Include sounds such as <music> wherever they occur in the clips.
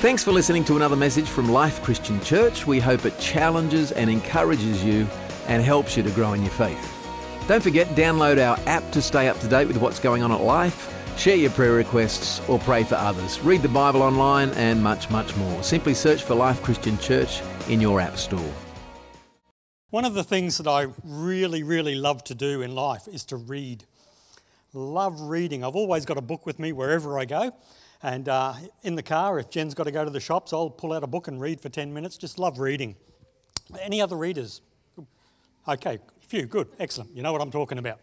Thanks for listening to another message from Life Christian Church. We hope it challenges and encourages you and helps you to grow in your faith. Don't forget, download our app to stay up to date with what's going on at Life, share your prayer requests, or pray for others. Read the Bible online and much, much more. Simply search for Life Christian Church in your app store. One of the things that I really, really love to do in life is to read. Love reading. I've always got a book with me wherever I go. And uh, in the car, if Jen's got to go to the shops, I'll pull out a book and read for 10 minutes. Just love reading. Any other readers? Okay, a few, good, excellent. You know what I'm talking about.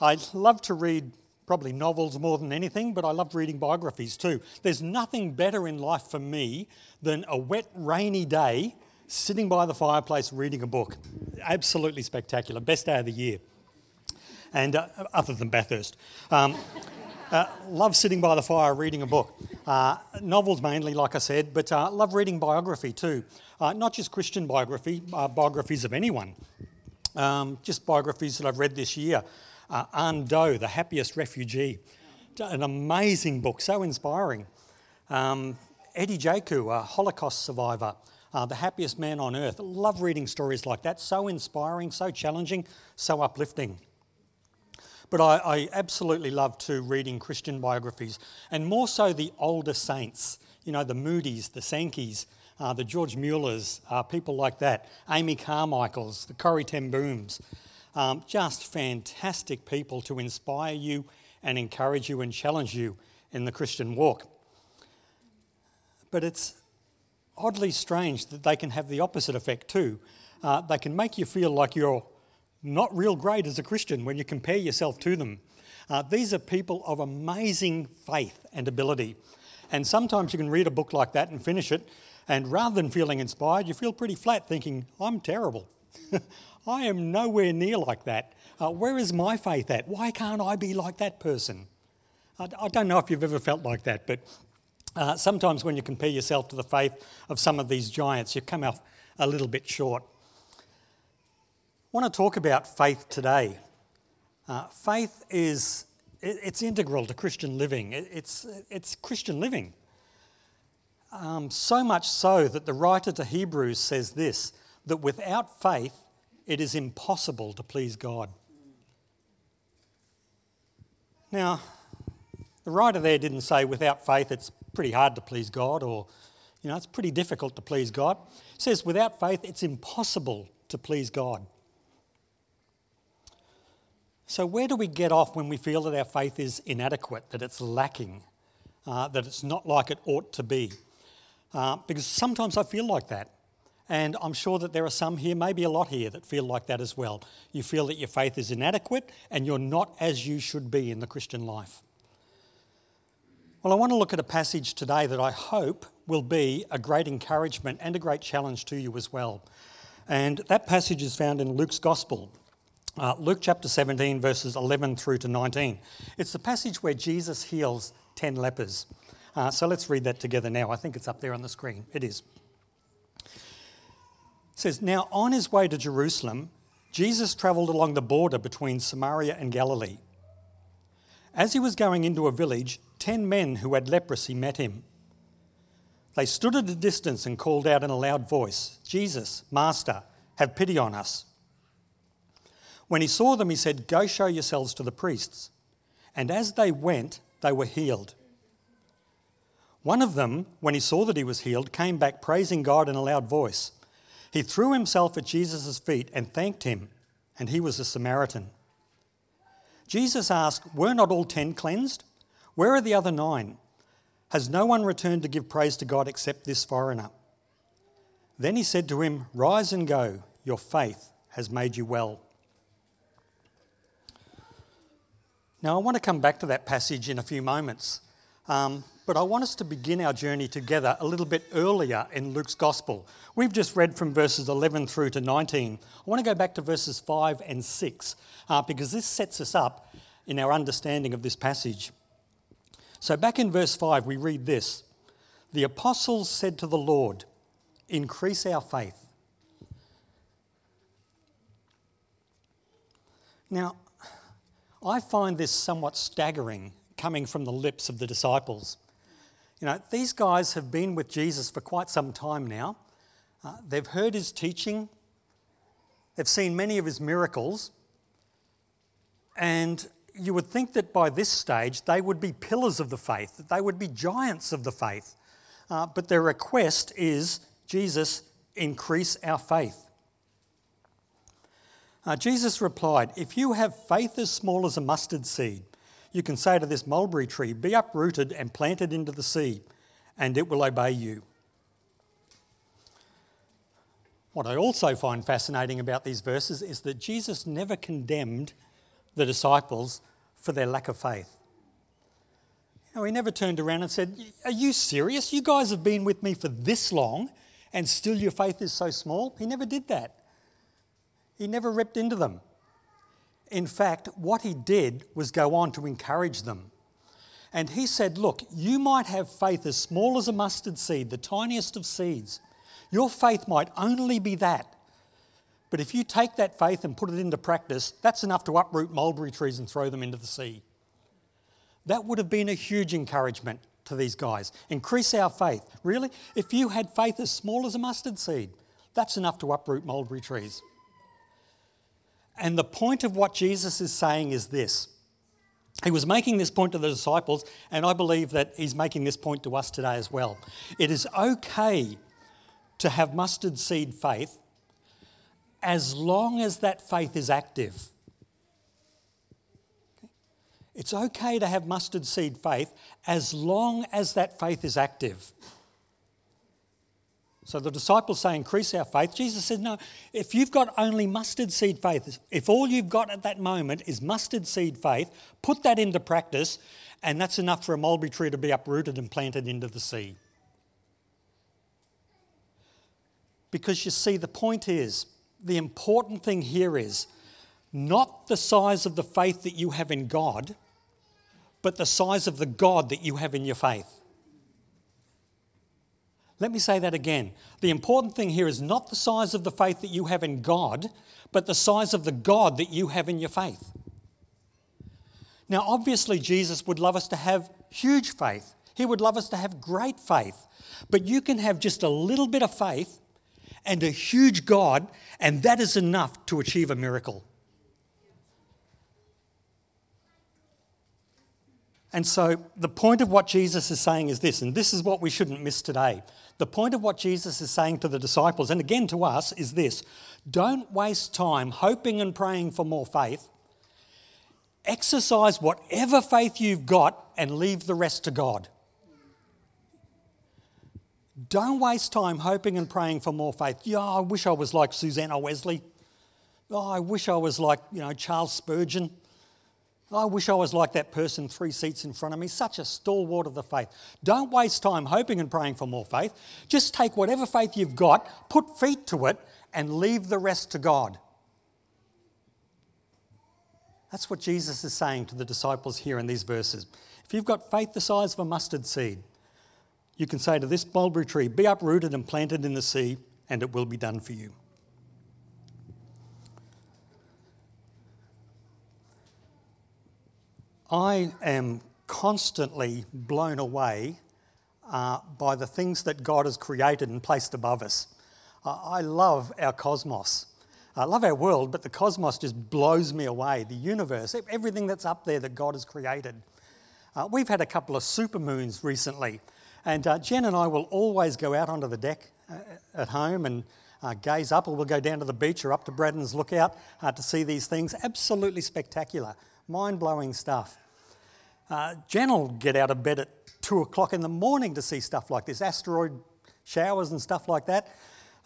I love to read probably novels more than anything, but I love reading biographies too. There's nothing better in life for me than a wet, rainy day sitting by the fireplace reading a book. Absolutely spectacular. Best day of the year. And uh, other than Bathurst. Um, uh, love sitting by the fire reading a book. Uh, novels mainly, like I said, but uh, love reading biography too. Uh, not just Christian biography, uh, biographies of anyone. Um, just biographies that I've read this year. Uh, Anh Do, The Happiest Refugee. An amazing book, so inspiring. Um, Eddie Jaku, a Holocaust survivor. Uh, the happiest man on earth. Love reading stories like that. So inspiring, so challenging, so uplifting. But I, I absolutely love to reading Christian biographies, and more so the older saints, you know, the Moody's, the Sankeys, uh, the George Muellers, uh, people like that, Amy Carmichaels, the Corrie ten Booms. Um, just fantastic people to inspire you and encourage you and challenge you in the Christian walk. But it's oddly strange that they can have the opposite effect too. Uh, they can make you feel like you're not real great as a Christian when you compare yourself to them. Uh, these are people of amazing faith and ability. And sometimes you can read a book like that and finish it, and rather than feeling inspired, you feel pretty flat thinking, I'm terrible. <laughs> I am nowhere near like that. Uh, where is my faith at? Why can't I be like that person? I, I don't know if you've ever felt like that, but uh, sometimes when you compare yourself to the faith of some of these giants, you come out a little bit short. I want to talk about faith today. Uh, faith is it's integral to Christian living. It's, it's Christian living. Um, so much so that the writer to Hebrews says this that without faith, it is impossible to please God. Now, the writer there didn't say without faith it's pretty hard to please God or, you know, it's pretty difficult to please God. It says without faith it's impossible to please God. So, where do we get off when we feel that our faith is inadequate, that it's lacking, uh, that it's not like it ought to be? Uh, because sometimes I feel like that. And I'm sure that there are some here, maybe a lot here, that feel like that as well. You feel that your faith is inadequate and you're not as you should be in the Christian life. Well, I want to look at a passage today that I hope will be a great encouragement and a great challenge to you as well. And that passage is found in Luke's Gospel, uh, Luke chapter 17, verses 11 through to 19. It's the passage where Jesus heals 10 lepers. Uh, so let's read that together now. I think it's up there on the screen. It is. It says, Now on his way to Jerusalem, Jesus travelled along the border between Samaria and Galilee. As he was going into a village, ten men who had leprosy met him. They stood at a distance and called out in a loud voice, Jesus, Master, have pity on us. When he saw them, he said, Go show yourselves to the priests. And as they went, they were healed. One of them, when he saw that he was healed, came back praising God in a loud voice. He threw himself at Jesus' feet and thanked him, and he was a Samaritan. Jesus asked, Were not all ten cleansed? Where are the other nine? Has no one returned to give praise to God except this foreigner? Then he said to him, Rise and go, your faith has made you well. Now, I want to come back to that passage in a few moments, um, but I want us to begin our journey together a little bit earlier in Luke's Gospel. We've just read from verses 11 through to 19. I want to go back to verses 5 and 6 uh, because this sets us up in our understanding of this passage. So, back in verse 5, we read this The apostles said to the Lord, Increase our faith. Now, I find this somewhat staggering coming from the lips of the disciples. You know, these guys have been with Jesus for quite some time now. Uh, they've heard his teaching, they've seen many of his miracles, and you would think that by this stage they would be pillars of the faith, that they would be giants of the faith. Uh, but their request is Jesus, increase our faith. Uh, Jesus replied, If you have faith as small as a mustard seed, you can say to this mulberry tree, Be uprooted and planted into the sea, and it will obey you. What I also find fascinating about these verses is that Jesus never condemned the disciples for their lack of faith. You know, he never turned around and said, Are you serious? You guys have been with me for this long and still your faith is so small? He never did that. He never ripped into them. In fact, what he did was go on to encourage them. And he said, Look, you might have faith as small as a mustard seed, the tiniest of seeds. Your faith might only be that. But if you take that faith and put it into practice, that's enough to uproot mulberry trees and throw them into the sea. That would have been a huge encouragement to these guys. Increase our faith. Really? If you had faith as small as a mustard seed, that's enough to uproot mulberry trees. And the point of what Jesus is saying is this. He was making this point to the disciples, and I believe that he's making this point to us today as well. It is okay to have mustard seed faith as long as that faith is active. It's okay to have mustard seed faith as long as that faith is active. So the disciples say, increase our faith. Jesus said, no, if you've got only mustard seed faith, if all you've got at that moment is mustard seed faith, put that into practice, and that's enough for a mulberry tree to be uprooted and planted into the sea. Because you see, the point is, the important thing here is not the size of the faith that you have in God, but the size of the God that you have in your faith. Let me say that again. The important thing here is not the size of the faith that you have in God, but the size of the God that you have in your faith. Now, obviously, Jesus would love us to have huge faith. He would love us to have great faith. But you can have just a little bit of faith and a huge God, and that is enough to achieve a miracle. And so, the point of what Jesus is saying is this, and this is what we shouldn't miss today. The point of what Jesus is saying to the disciples, and again to us, is this don't waste time hoping and praying for more faith. Exercise whatever faith you've got and leave the rest to God. Don't waste time hoping and praying for more faith. Yeah, I wish I was like Susanna Wesley. Oh, I wish I was like, you know, Charles Spurgeon. I wish I was like that person three seats in front of me, such a stalwart of the faith. Don't waste time hoping and praying for more faith. Just take whatever faith you've got, put feet to it, and leave the rest to God. That's what Jesus is saying to the disciples here in these verses. If you've got faith the size of a mustard seed, you can say to this mulberry tree, Be uprooted and planted in the sea, and it will be done for you. I am constantly blown away uh, by the things that God has created and placed above us. Uh, I love our cosmos. I love our world, but the cosmos just blows me away. The universe, everything that's up there that God has created. Uh, we've had a couple of supermoons recently, and uh, Jen and I will always go out onto the deck uh, at home and uh, gaze up, or we'll go down to the beach or up to Braddon's Lookout to see these things. Absolutely spectacular, mind blowing stuff. Uh, Jen will get out of bed at two o'clock in the morning to see stuff like this, asteroid showers and stuff like that.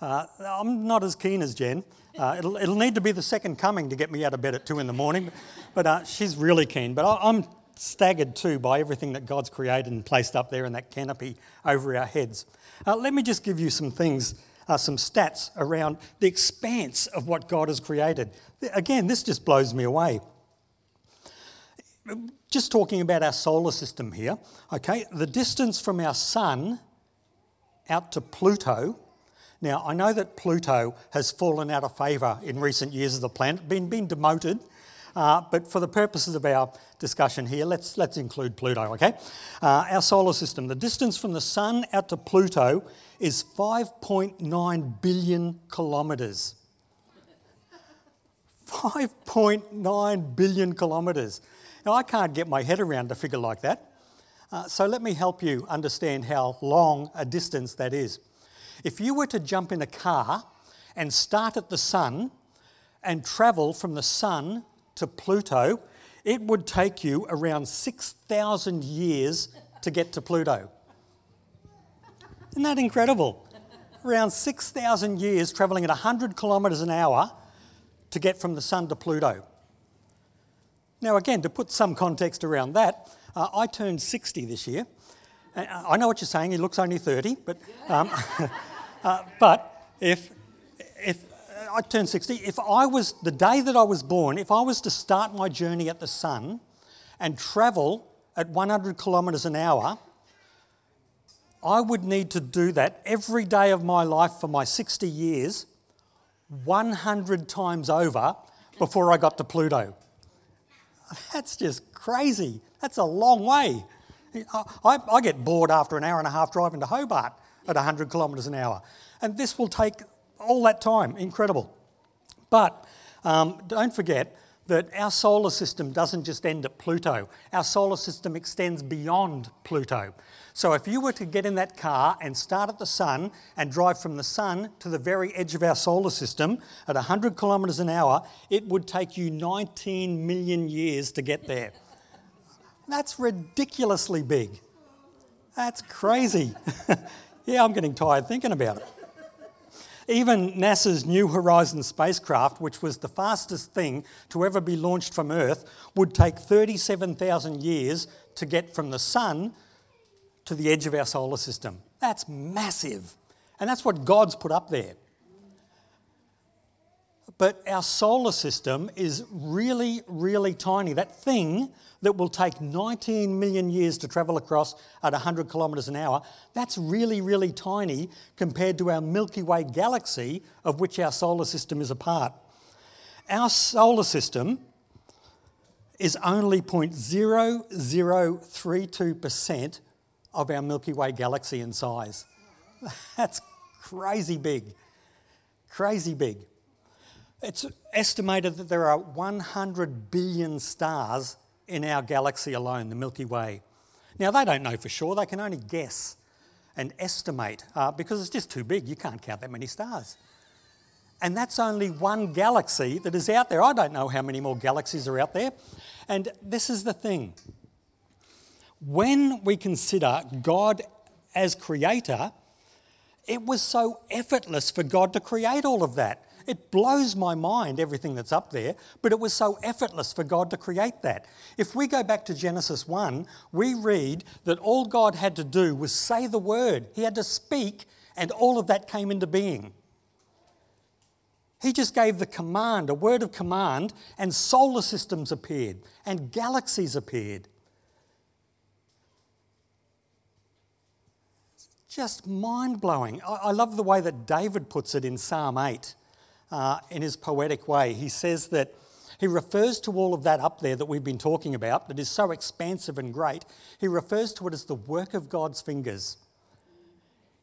Uh, I'm not as keen as Jen. Uh, it'll, it'll, need to be the second coming to get me out of bed at two in the morning, but uh, she's really keen. But I, I'm staggered too by everything that God's created and placed up there in that canopy over our heads. Uh, let me just give you some things, uh, some stats around the expanse of what God has created. Again, this just blows me away just talking about our solar system here, okay, the distance from our sun out to Pluto. Now, I know that Pluto has fallen out of favour in recent years as a planet, been, been demoted. Uh, but for the purposes of our discussion here, let's, let's include Pluto, okay? Uh, our solar system, the distance from the Sun out to Pluto is 5.9 billion kilometres. <laughs> 5.9 billion kilometres. Now, I can't get my head around a figure like that. Uh, so, let me help you understand how long a distance that is. If you were to jump in a car and start at the sun and travel from the sun to Pluto, it would take you around 6,000 years to get to Pluto. Isn't that incredible? Around 6,000 years travelling at 100 kilometres an hour to get from the sun to Pluto. Now, again, to put some context around that, uh, I turned 60 this year. Uh, I know what you're saying, he looks only 30, but, um, <laughs> uh, but if, if I turned 60, if I was, the day that I was born, if I was to start my journey at the sun and travel at 100 kilometres an hour, I would need to do that every day of my life for my 60 years 100 times over before I got to Pluto. That's just crazy. That's a long way. I, I, get bored after an hour and a half driving to Hobart at 100 kilometres an hour. And this will take all that time. Incredible. But um, don't forget that our solar system doesn't just end at Pluto, our solar system extends beyond Pluto. So if you were to get in that car and start at the sun and drive from the sun to the very edge of our solar system at 100 kilometres an hour, it would take you 19 million years to get there. That's ridiculously big. That's crazy. <laughs> yeah, I'm getting tired thinking about it. Even NASA's New Horizons spacecraft, which was the fastest thing to ever be launched from Earth, would take 37,000 years to get from the Sun to the edge of our solar system. That's massive. And that's what God's put up there. But our solar system is really, really tiny. That thing that will take 19 million years to travel across at 100 kilometres an hour, that's really, really tiny compared to our Milky Way galaxy, of which our solar system is a part. Our solar system is only 0.0032% of our Milky Way galaxy in size. <laughs> That's crazy big. Crazy big. It's estimated that there are 100 billion stars in our galaxy alone, the Milky Way. Now, they don't know for sure, they can only guess and estimate uh, because it's just too big. You can't count that many stars. And that's only one galaxy that is out there. I don't know how many more galaxies are out there. And this is the thing when we consider God as creator, it was so effortless for God to create all of that. It blows my mind, everything that's up there, but it was so effortless for God to create that. If we go back to Genesis 1, we read that all God had to do was say the word, He had to speak, and all of that came into being. He just gave the command, a word of command, and solar systems appeared, and galaxies appeared. Just mind blowing. I love the way that David puts it in Psalm 8 uh, in his poetic way. He says that he refers to all of that up there that we've been talking about, that is so expansive and great. He refers to it as the work of God's fingers.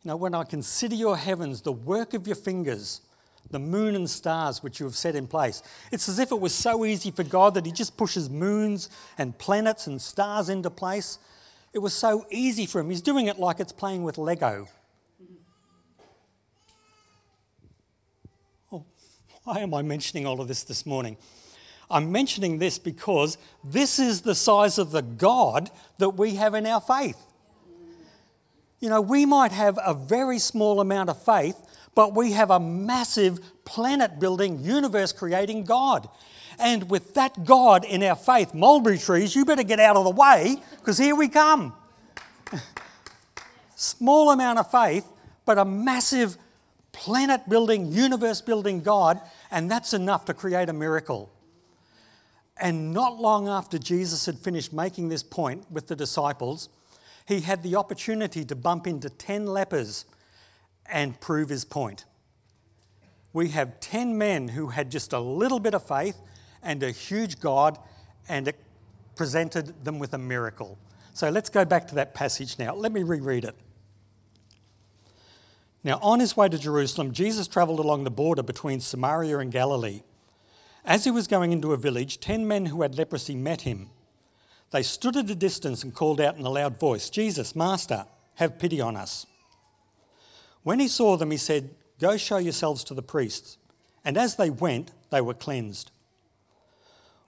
You know, when I consider your heavens, the work of your fingers, the moon and stars which you have set in place, it's as if it was so easy for God that He just pushes moons and planets and stars into place. It was so easy for Him. He's doing it like it's playing with Lego. Oh, Why am I mentioning all of this this morning? I'm mentioning this because this is the size of the God that we have in our faith. You know, we might have a very small amount of faith, but we have a massive planet building, universe creating God. And with that God in our faith, mulberry trees, you better get out of the way because here we come. <laughs> Small amount of faith, but a massive planet building, universe building God, and that's enough to create a miracle. And not long after Jesus had finished making this point with the disciples, he had the opportunity to bump into 10 lepers and prove his point. We have 10 men who had just a little bit of faith and a huge God, and it presented them with a miracle. So let's go back to that passage now. Let me reread it. Now, on his way to Jerusalem, Jesus travelled along the border between Samaria and Galilee. As he was going into a village, ten men who had leprosy met him. They stood at a distance and called out in a loud voice, Jesus, Master, have pity on us. When he saw them, he said, Go show yourselves to the priests. And as they went, they were cleansed.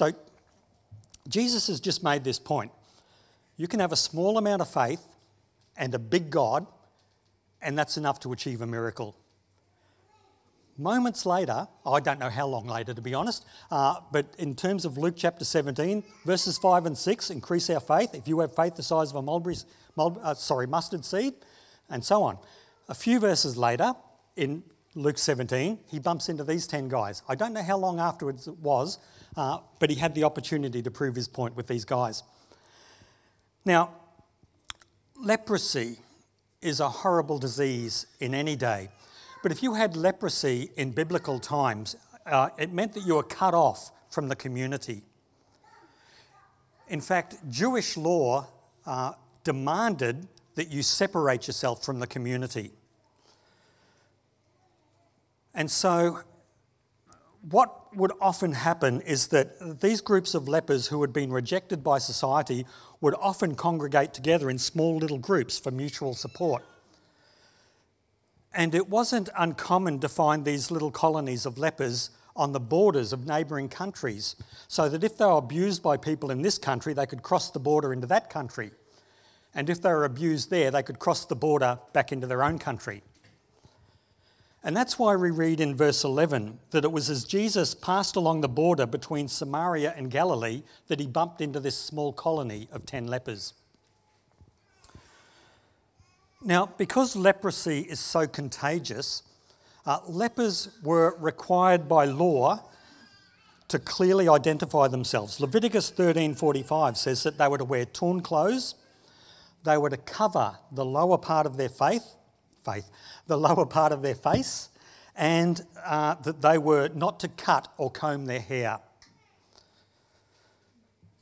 So, Jesus has just made this point. You can have a small amount of faith and a big God, and that's enough to achieve a miracle. Moments later, I don't know how long later to be honest, uh, but in terms of Luke chapter 17, verses 5 and 6, increase our faith. If you have faith the size of a mulberry, uh, sorry, mustard seed, and so on. A few verses later, in Luke 17, he bumps into these 10 guys. I don't know how long afterwards it was, uh, but he had the opportunity to prove his point with these guys. Now, leprosy is a horrible disease in any day. But if you had leprosy in biblical times, uh, it meant that you were cut off from the community. In fact, Jewish law uh, demanded that you separate yourself from the community. And so, what would often happen is that these groups of lepers who had been rejected by society would often congregate together in small little groups for mutual support. And it wasn't uncommon to find these little colonies of lepers on the borders of neighbouring countries, so that if they were abused by people in this country, they could cross the border into that country. And if they were abused there, they could cross the border back into their own country. And that's why we read in verse 11 that it was as Jesus passed along the border between Samaria and Galilee that he bumped into this small colony of 10 lepers. Now, because leprosy is so contagious, uh, lepers were required by law to clearly identify themselves. Leviticus 13:45 says that they were to wear torn clothes, they were to cover the lower part of their faith, faith, the lower part of their face, and uh, that they were not to cut or comb their hair.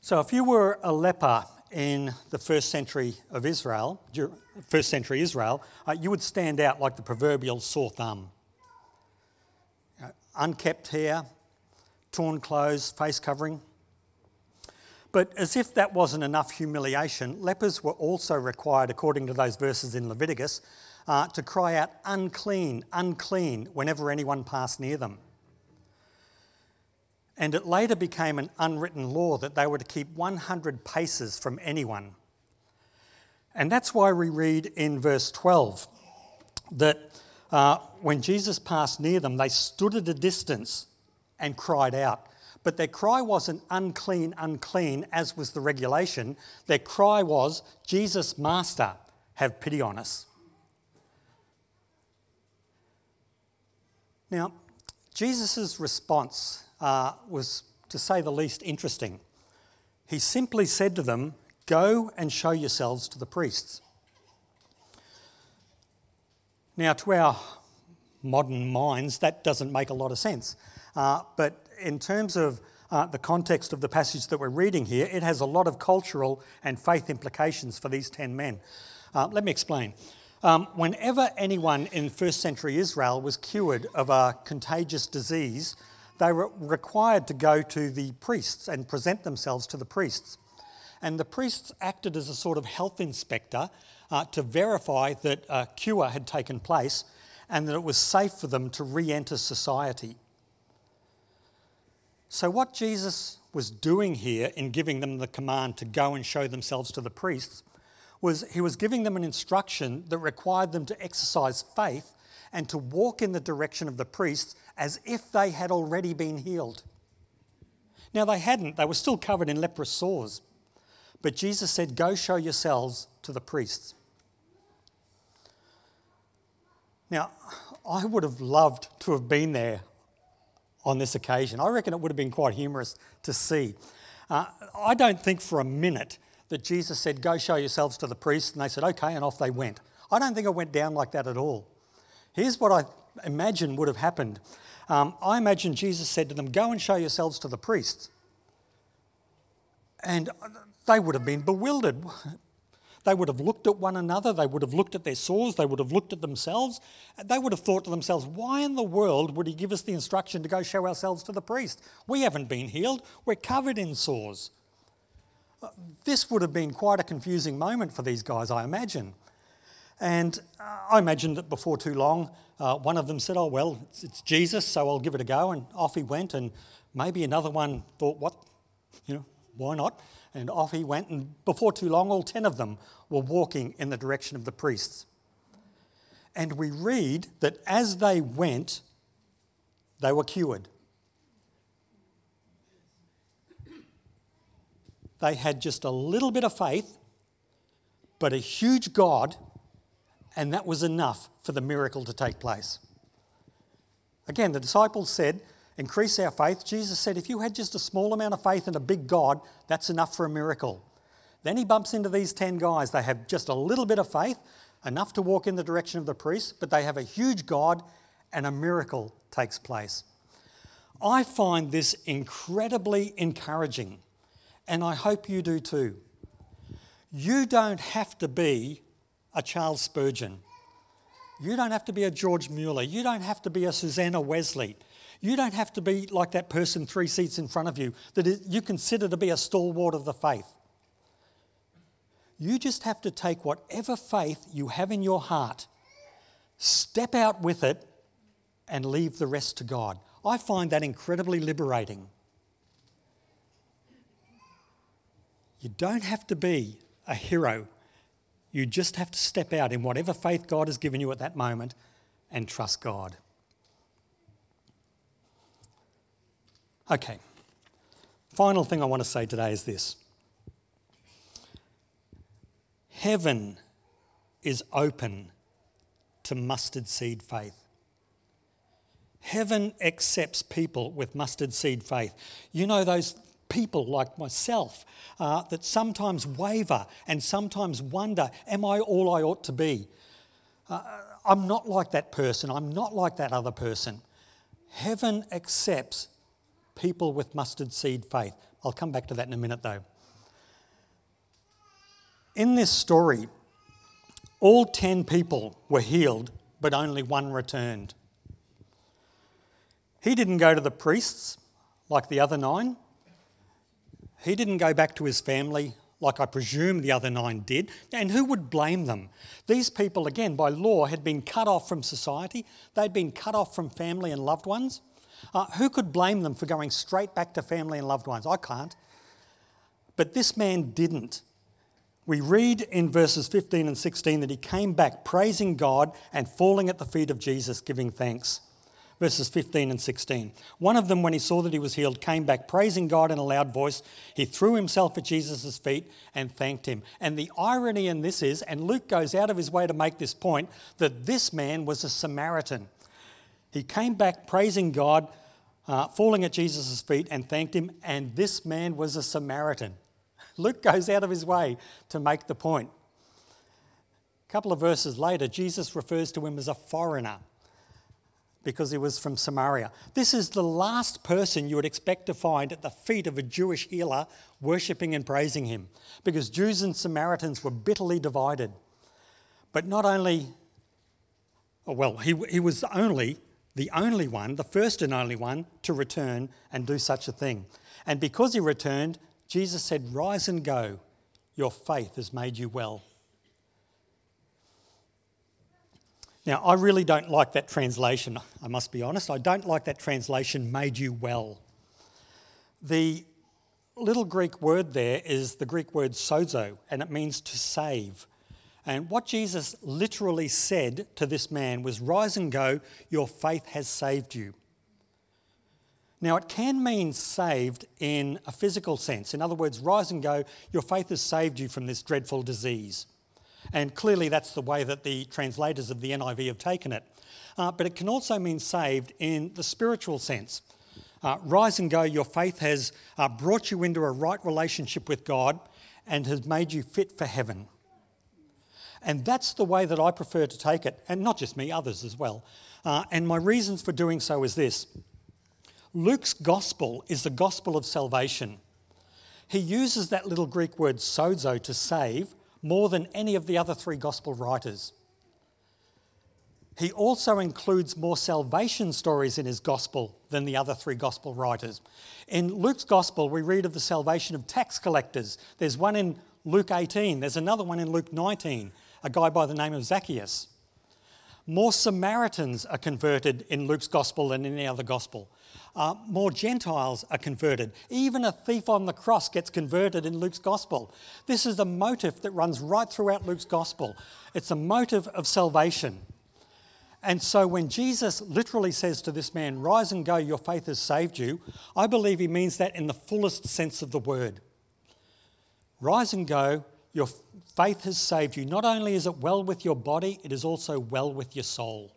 So, if you were a leper in the first century of Israel, first century Israel, uh, you would stand out like the proverbial sore thumb. Uh, unkept hair, torn clothes, face covering. But as if that wasn't enough humiliation, lepers were also required, according to those verses in Leviticus, uh, to cry out, unclean, unclean, whenever anyone passed near them. And it later became an unwritten law that they were to keep 100 paces from anyone. And that's why we read in verse 12 that uh, when Jesus passed near them, they stood at a distance and cried out. But their cry wasn't unclean, unclean, as was the regulation. Their cry was, Jesus, Master, have pity on us. Now, Jesus' response uh, was, to say the least, interesting. He simply said to them, Go and show yourselves to the priests. Now, to our modern minds, that doesn't make a lot of sense. Uh, but in terms of uh, the context of the passage that we're reading here, it has a lot of cultural and faith implications for these 10 men. Uh, let me explain. Um, whenever anyone in first century Israel was cured of a contagious disease, they were required to go to the priests and present themselves to the priests. And the priests acted as a sort of health inspector uh, to verify that a cure had taken place and that it was safe for them to re enter society. So, what Jesus was doing here in giving them the command to go and show themselves to the priests was he was giving them an instruction that required them to exercise faith and to walk in the direction of the priests as if they had already been healed. Now, they hadn't, they were still covered in leprous sores. But Jesus said, Go show yourselves to the priests. Now, I would have loved to have been there on this occasion. I reckon it would have been quite humorous to see. Uh, I don't think for a minute that Jesus said, Go show yourselves to the priests, and they said, Okay, and off they went. I don't think it went down like that at all. Here's what I imagine would have happened um, I imagine Jesus said to them, Go and show yourselves to the priests. And they would have been bewildered. <laughs> They would have looked at one another, they would have looked at their sores, they would have looked at themselves. They would have thought to themselves, why in the world would he give us the instruction to go show ourselves to the priest? We haven't been healed, we're covered in sores. This would have been quite a confusing moment for these guys, I imagine. And uh, I imagine that before too long, uh, one of them said, Oh, well, it's, it's, Jesus, so I'll give it a go. And off he went. And maybe another one thought, What? You know, why not? And off he went. And before too long, all 10 of them were walking in the direction of the priests. And we read that as they went, they were cured. They had just a little bit of faith, but a huge God, and that was enough for the miracle to take place. Again, the disciples said, increase our faith. Jesus said, if you had just a small amount of faith in a big God, that's enough for a miracle. Then he bumps into these 10 guys. They have just a little bit of faith, enough to walk in the direction of the priest, but they have a huge God and a miracle takes place. I find this incredibly encouraging, and I hope you do too. You don't have to be a Charles Spurgeon. You don't have to be a George Mueller. You don't have to be a Susanna Wesley. You don't have to be like that person three seats in front of you that you consider to be a stalwart of the faith. You just have to take whatever faith you have in your heart, step out with it, and leave the rest to God. I find that incredibly liberating. You don't have to be a hero. You just have to step out in whatever faith God has given you at that moment and trust God. Okay. Final thing I want to say today is this Heaven is open to mustard seed faith. Heaven accepts people with mustard seed faith. You know, those people like myself uh, that sometimes waver and sometimes wonder, Am I all I ought to be? Uh, I'm not like that person. I'm not like that other person. Heaven accepts people with mustard seed faith. I'll come back to that in a minute though. In this story, all 10 people were healed, but only one returned. He didn't go to the priests like the other nine. He didn't go back to his family like I presume the other nine did. And who would blame them? These people, again, by law, had been cut off from society, they'd been cut off from family and loved ones. Uh, who could blame them for going straight back to family and loved ones? I can't. But this man didn't. We read in verses 15 and 16 that he came back praising God and falling at the feet of Jesus, giving thanks. Verses 15 and 16. One of them, when he saw that he was healed, came back praising God in a loud voice. He threw himself at Jesus' feet and thanked him. And the irony in this is, and Luke goes out of his way to make this point, that this man was a Samaritan. He came back praising God, uh, falling at Jesus' feet and thanked him, and this man was a Samaritan. <laughs> Luke goes out of his way to make the point. A couple of verses later, Jesus refers to him as a foreigner because he was from Samaria. This is the last person you would expect to find at the feet of a Jewish healer worshipping and praising him because Jews and Samaritans were bitterly divided. But not only, oh, well, he, he was only the only one, the first and only one, to return and do such a thing. And because he returned, Jesus said, Rise and go, your faith has made you well. Now, I really don't like that translation, I must be honest. I don't like that translation, made you well. The little Greek word there is the Greek word sozo, and it means to save. And what Jesus literally said to this man was, Rise and go, your faith has saved you. Now, it can mean saved in a physical sense. In other words, rise and go, your faith has saved you from this dreadful disease. And clearly, that's the way that the translators of the NIV have taken it. Uh, but it can also mean saved in the spiritual sense. Uh, rise and go, your faith has uh, brought you into a right relationship with God and has made you fit for heaven. And that's the way that I prefer to take it, and not just me, others as well. Uh, and my reasons for doing so is this Luke's gospel is the gospel of salvation. He uses that little Greek word sozo to save more than any of the other three gospel writers. He also includes more salvation stories in his gospel than the other three gospel writers. In Luke's gospel, we read of the salvation of tax collectors. There's one in Luke 18, there's another one in Luke 19, a guy by the name of Zacchaeus. More Samaritans are converted in Luke's gospel than in any other gospel. Uh, more Gentiles are converted. Even a thief on the cross gets converted in Luke's gospel. This is a motive that runs right throughout Luke's gospel. It's a motive of salvation. And so when Jesus literally says to this man, Rise and go, your faith has saved you, I believe he means that in the fullest sense of the word. Rise and go, your faith has saved you. Not only is it well with your body, it is also well with your soul.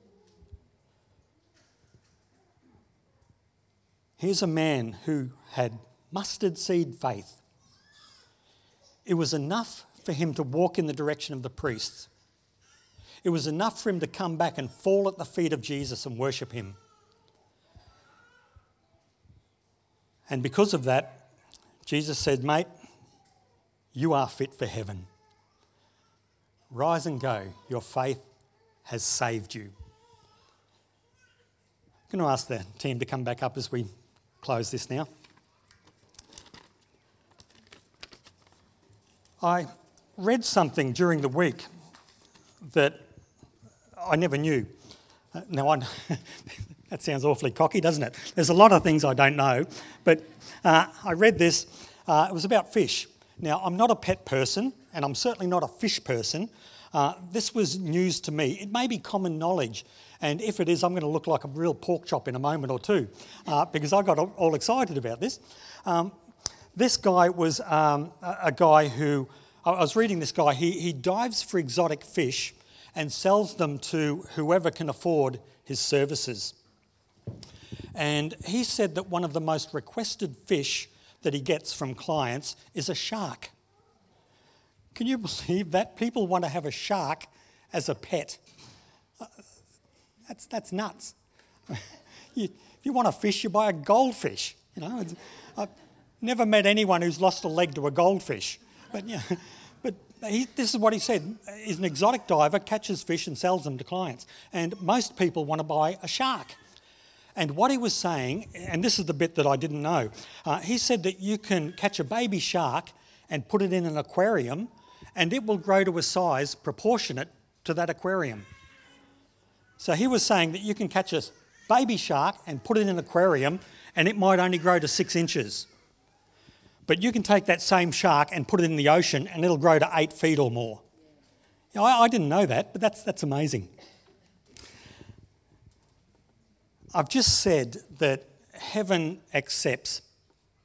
Here's a man who had mustard seed faith. It was enough for him to walk in the direction of the priests. It was enough for him to come back and fall at the feet of Jesus and worship him. And because of that, Jesus said, Mate, you are fit for heaven. Rise and go. Your faith has saved you. I'm going to ask the team to come back up as we close this now. I read something during the week that I never knew. Uh, now, <laughs> that sounds awfully cocky, doesn't it? There's a lot of things I don't know, but uh, I read this. Uh, it was about fish. Now, I'm not a pet person, and I'm certainly not a fish person. Uh, this was news to me. It may be common knowledge, and if it is, I'm going to look like a real pork chop in a moment or two uh, because I got all excited about this. Um, this guy was um, a, guy who, I was reading this guy, he, he dives for exotic fish and sells them to whoever can afford his services. And he said that one of the most requested fish that he gets from clients is a shark. Can you <laughs> believe that? People want to have a shark as a pet. That's, that's nuts. <laughs> you, if you want a fish, you buy a goldfish. You know, I've never met anyone who's lost a leg to a goldfish. But, yeah, <laughs> but he, this is what he said. He's an exotic diver, catches fish and sells them to clients. And most people want to buy a shark. And what he was saying, and this is the bit that I didn't know, uh, he said that you can catch a baby shark and put it in an aquarium, and it will grow to a size proportionate to that aquarium. So he was saying that you can catch a baby shark and put it in an aquarium, and it might only grow to six inches. But you can take that same shark and put it in the ocean, and it'll grow to eight feet or more. You know, I, I didn't know that, but that's, that's amazing. I've just said that heaven accepts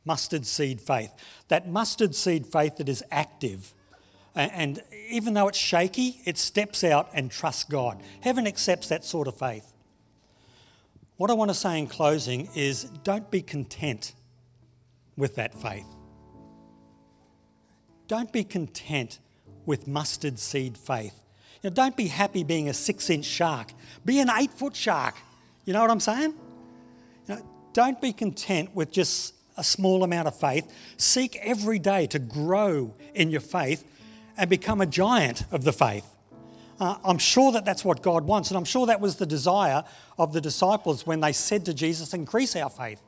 mustard seed faith. That mustard seed faith that is active. And even though it's shaky, it steps out and trusts God. Heaven accepts that sort of faith. What I want to say in closing is don't be content with that faith. Don't be content with mustard seed faith. You know, don't be happy being a six inch shark. Be an eight foot shark. You know what I'm saying? You know, don't be content with just a small amount of faith. Seek every day to grow in your faith and become a giant of the faith. Uh, I'm sure that that's what God wants, and I'm sure that was the desire of the disciples when they said to Jesus, Increase our faith.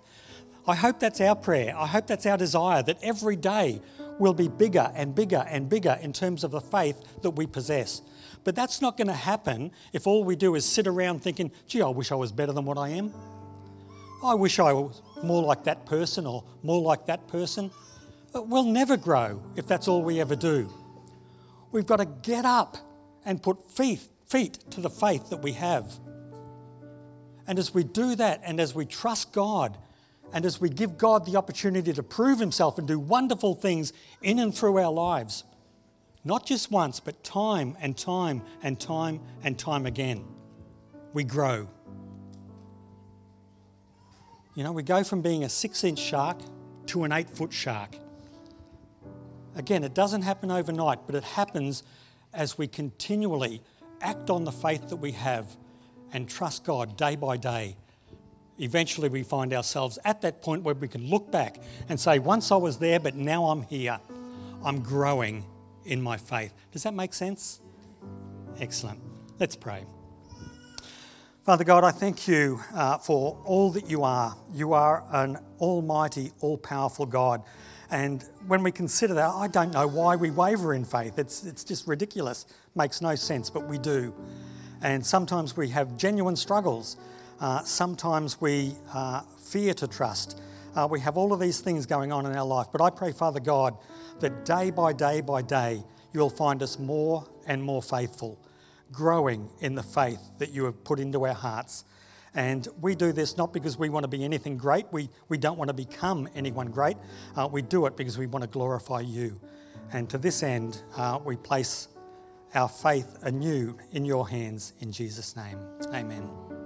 I hope that's our prayer. I hope that's our desire that every day will be bigger and bigger and bigger in terms of the faith that we possess. But that's not going to happen if all we do is sit around thinking, gee, I wish I was better than what I am. I wish I was more like that person or more like that person. We'll never grow if that's all we ever do. We've got to get up and put feet, feet to the faith that we have. And as we do that and as we trust God And as we give God the opportunity to prove Himself and do wonderful things in and through our lives, not just once, but time and time and time and time again, we grow. You know, we go from being a six inch shark to an eight foot shark. Again, it doesn't happen overnight, but it happens as we continually act on the faith that we have and trust God day by day. Eventually, we find ourselves at that point where we can look back and say, Once I was there, but now I'm here. I'm growing in my faith. Does that make sense? Excellent. Let's pray. Father God, I thank you uh, for all that you are. You are an almighty, all powerful God. And when we consider that, I don't know why we waver in faith. It's, it's just ridiculous. Makes no sense, but we do. And sometimes we have genuine struggles. Uh, sometimes we uh, fear to trust. Uh, we have all of these things going on in our life. But I pray, Father God, that day by day by day, you'll find us more and more faithful growing in the faith that you have put into our hearts. And we do this not because we want to be anything great, we, we don't want to become anyone great. Uh, we do it because we want to glorify you. And to this end, uh, we place our faith anew in your hands in Jesus' name. Amen.